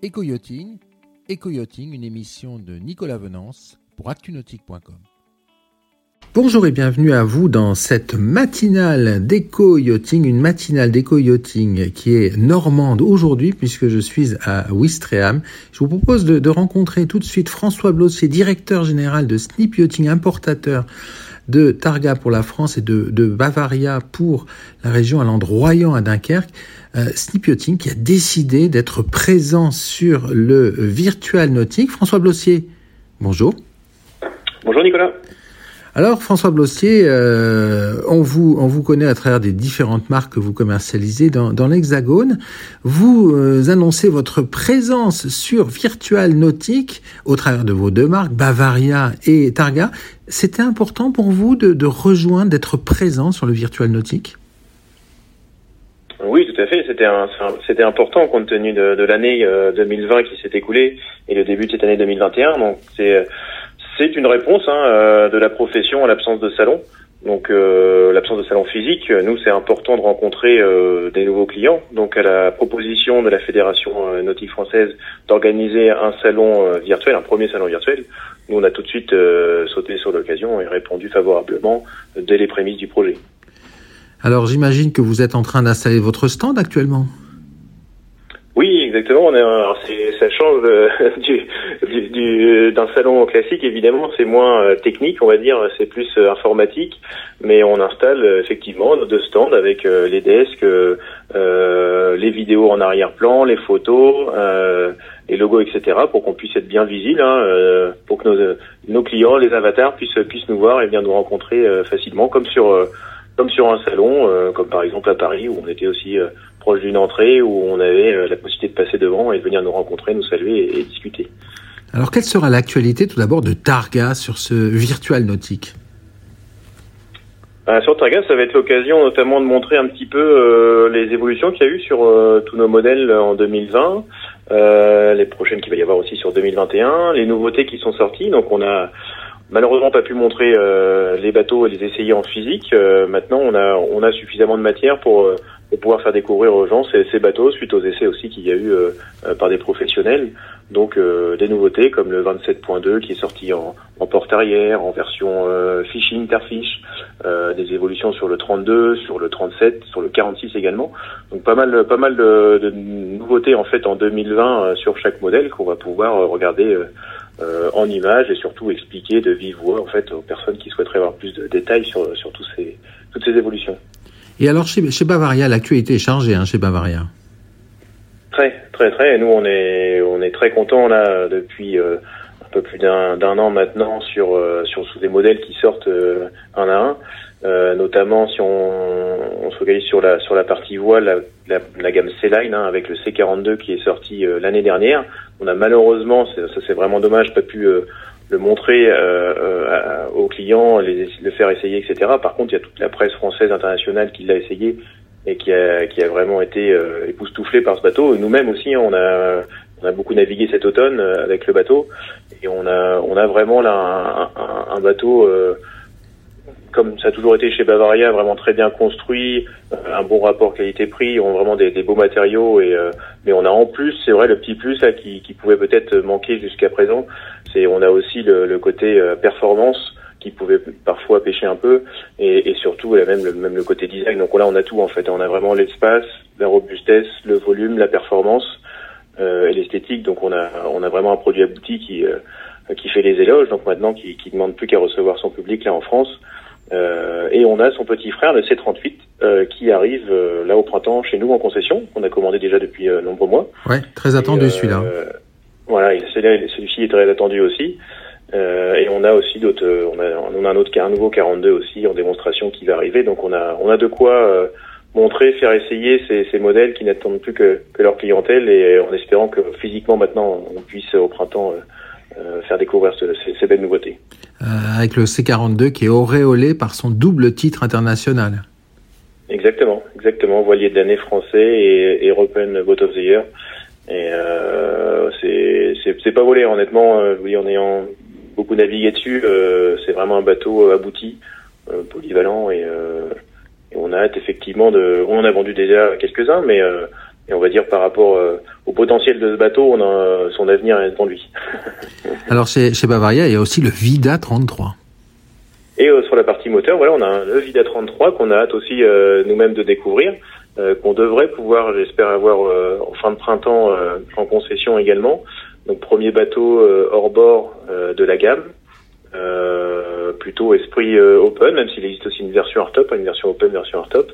Éco-yachting, une émission de Nicolas Venance pour actunautique.com. Bonjour et bienvenue à vous dans cette matinale d'éco-yachting, une matinale d'éco-yachting qui est normande aujourd'hui puisque je suis à Ouistreham. Je vous propose de, de, rencontrer tout de suite François Blossier, directeur général de Snip Yachting, importateur de Targa pour la France et de, de Bavaria pour la région allant de Royan à Dunkerque. Euh, Snip Yachting qui a décidé d'être présent sur le virtual nautique. François Blossier, bonjour. Bonjour Nicolas. Alors François Blossier, euh, on vous on vous connaît à travers des différentes marques que vous commercialisez dans, l'Hexagone. Vous euh, annoncez votre présence sur Virtual Nautique au travers de vos deux marques, Bavaria et Targa. C'était important pour vous de, rejoindre, d'être présent sur le Virtual Nautique? Oui, tout à fait. C'était important compte tenu de, de l'année 2020 qui s'est écoulée et le début de cette année 2021. Donc c'est c'est une réponse hein, euh, de la profession à l'absence de salon. Donc euh, l'absence de salon physique, nous c'est important de rencontrer euh, des nouveaux clients. Donc à la proposition de la Fédération euh, nautique française d'organiser un salon virtuel, un premier salon virtuel, nous on a tout de suite sauté sur l'occasion et répondu favorablement dès les prémices du projet. Alors j'imagine que vous êtes en train d'installer votre stand actuellement? Exactement. On est, alors ça change du, du, du, d'un salon classique, évidemment. C'est moins euh, technique, on va dire. C'est plus euh, informatique. Mais on installe euh, effectivement nos deux stands avec euh, les desks, euh, les vidéos en arrière-plan, les photos, les logos, etc. pour qu'on puisse être bien visible, hein, pour que nos, nos clients, les avatars, puissent, puissent nous voir et bien nous rencontrer facilement, comme sur comme sur un salon, euh, comme par exemple à Paris, où on était aussi euh, proche d'une entrée, où on avait euh, la possibilité de passer devant et de venir nous rencontrer, nous saluer et, et discuter. Alors, quelle sera l'actualité tout d'abord de Targa sur ce virtual nautique? Sur Targa, ça va être l'occasion notamment de montrer un petit peu euh, les évolutions qu'il y a eu sur euh, tous nos modèles en 2020, euh, les prochaines qu'il va y avoir aussi sur 2021, les nouveautés qui sont sorties. Donc on a malheureusement pas pu montrer les bateaux et les essayer en physique. Maintenant, on a on a suffisamment de matière pour, euh, pour pouvoir faire découvrir aux gens ces, ces, bateaux suite aux essais aussi qu'il y a eu par des professionnels. Donc des nouveautés comme le 27.2 qui est sorti en, en porte arrière, en version fishing, interfish, des évolutions sur le 32, sur le 37, sur le 46 également. Donc pas mal pas mal de, de nouveautés en fait en 2020 sur chaque modèle qu'on va pouvoir regarder euh, en images et surtout expliquer de vive voix en fait aux personnes qui souhaiteraient avoir plus de détails sur, sur tous ces, toutes ces évolutions. Et alors chez, Bavaria, l'actualité est chargée hein, chez Bavaria. Très, très, très. Nous, on est, on est très contents là depuis euh, un peu plus d'un an maintenant sur, euh, sur des modèles qui sortent euh, un à un. Notamment si on, on, se focalise sur la sur la partie voile, la, la, gamme C-Line hein, avec le C42 qui est sorti l'année dernière. On a malheureusement, ça c'est vraiment dommage, pas pu le montrer aux clients, les, le faire essayer, etc. Par contre, il y a toute la presse française internationale qui l'a essayé et qui a qui a vraiment été époustouflée par ce bateau. Nous-mêmes aussi, on a on a beaucoup navigué cet automne avec le bateau et on a on a vraiment là un, un, un bateau comme ça a toujours été chez Bavaria, vraiment très bien construit, un bon rapport qualité-prix, on a vraiment des, beaux matériaux et euh, mais on a en plus, c'est vrai, le petit plus là qui, qui pouvait peut-être manquer jusqu'à présent, c'est on a aussi le, le côté euh, performance qui pouvait parfois pêcher un peu et, et surtout là, même le, même le côté design. Donc là, on a tout en fait, on a vraiment l'espace, la robustesse, le volume, la performance euh, et l'esthétique. Donc on a on a vraiment un produit abouti qui qui fait les éloges. Donc maintenant, qui, qui demande plus qu'à recevoir son public là en France. Euh, et on a son petit frère, le C38, euh, qui arrive euh, là au printemps chez nous en concession, qu'on a commandé déjà depuis euh, nombreux mois. Ouais, très attendu celui-là. Voilà, celui-ci est très attendu aussi. et on a aussi d'autres, on a, on a un autre, un nouveau 42 aussi en démonstration qui va arriver. Donc on a, on a de quoi montrer, faire essayer ces, ces modèles qui n'attendent plus que, que, leur clientèle et en espérant que physiquement maintenant on puisse au printemps euh, faire découvrir ce, ces, ces, belles nouveautés. Euh, avec le C42 qui est auréolé par son double titre international. Exactement, exactement, voilier de l'année français et European Boat of the Year. Et euh, c'est pas volé, honnêtement. Euh, oui, en ayant beaucoup navigué dessus, euh, c'est vraiment un bateau abouti, euh, polyvalent, et, et, on a hâte effectivement de. On en a vendu déjà quelques-uns, mais et on va dire par rapport au potentiel de ce bateau, on a, son avenir est en lui. Alors chez, chez Bavaria, il y a aussi le Vida 33. Et sur la partie moteur, voilà, on a un, le Vida 33 qu'on a hâte aussi nous-mêmes de découvrir. Euh, qu'on devrait pouvoir, j'espère, avoir euh, en fin de printemps euh, en concession également. Donc premier bateau hors bord de la gamme, plutôt esprit open, même s'il existe aussi une version hardtop, une version open, version hardtop.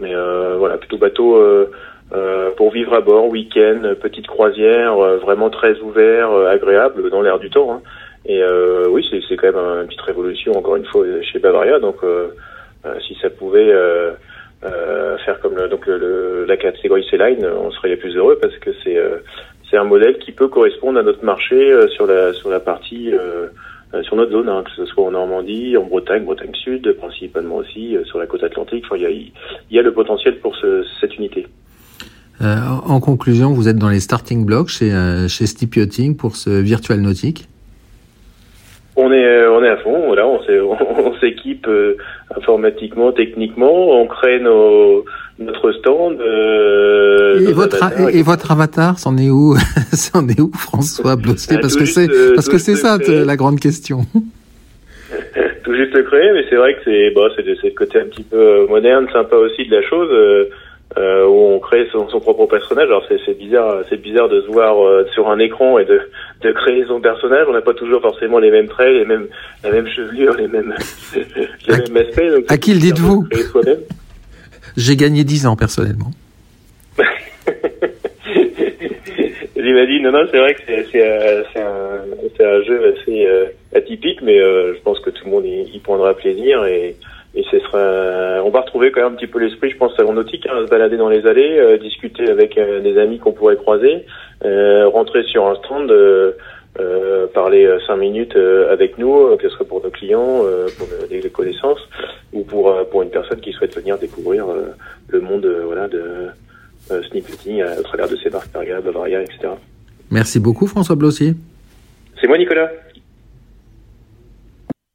Mais voilà, plutôt bateau pour vivre à bord, week-end, petite croisière, vraiment très ouvert, agréable dans l'air du temps. Hein. Et oui, c'est quand même une petite révolution encore une fois chez Bavaria. Donc si ça pouvait euh, faire comme le, donc la catégorie C-Line, on serait les plus heureux parce que c'est euh, un modèle qui peut correspondre à notre marché euh, sur la sur la partie euh, sur notre zone, hein, que ce soit en Normandie, en Bretagne, Bretagne Sud, principalement aussi sur la côte atlantique. Il y a, le potentiel pour ce, cette unité. Euh, en conclusion, vous êtes dans les starting blocks chez, chez Steep Yachting pour ce virtual nautique on est on est à fond, voilà, on s'équipe informatiquement, techniquement, on crée nos, notre stand. Euh, et, votre, et, votre avatar, c'en est où C'en est où, François Blossier Parce que c'est euh, parce que c'est ça la grande question. tout juste le créer, mais c'est vrai que c'est bon, c'est le côté un petit peu euh, moderne, sympa aussi de la chose. Euh, euh, où on crée son, son propre personnage. Alors c'est bizarre, c'est bizarre de se voir euh, sur un écran et de, de créer son personnage. On n'a pas toujours forcément les mêmes traits, les mêmes, la même chevelure, les mêmes, les mêmes aspects. Donc à qui le dites-vous J'ai gagné 10 ans personnellement. J'imagine, non, non, c'est vrai que c'est euh, un, un, jeu assez euh, atypique, mais je pense que tout le monde y, y prendra plaisir et et ce sera, on va retrouver quand même un petit peu l'esprit, je pense, aéronautique, hein, se balader dans les allées, euh, discuter avec euh, des amis qu'on pourrait croiser, euh, rentrer sur un stand, parler cinq minutes avec nous, que ce soit pour nos clients, pour des, connaissances, ou pour pour une personne qui souhaite venir découvrir le monde, voilà, de sneak à, travers de ses marques Perga, Bavaria, etc. Merci beaucoup, François Blossier. C'est moi, Nicolas.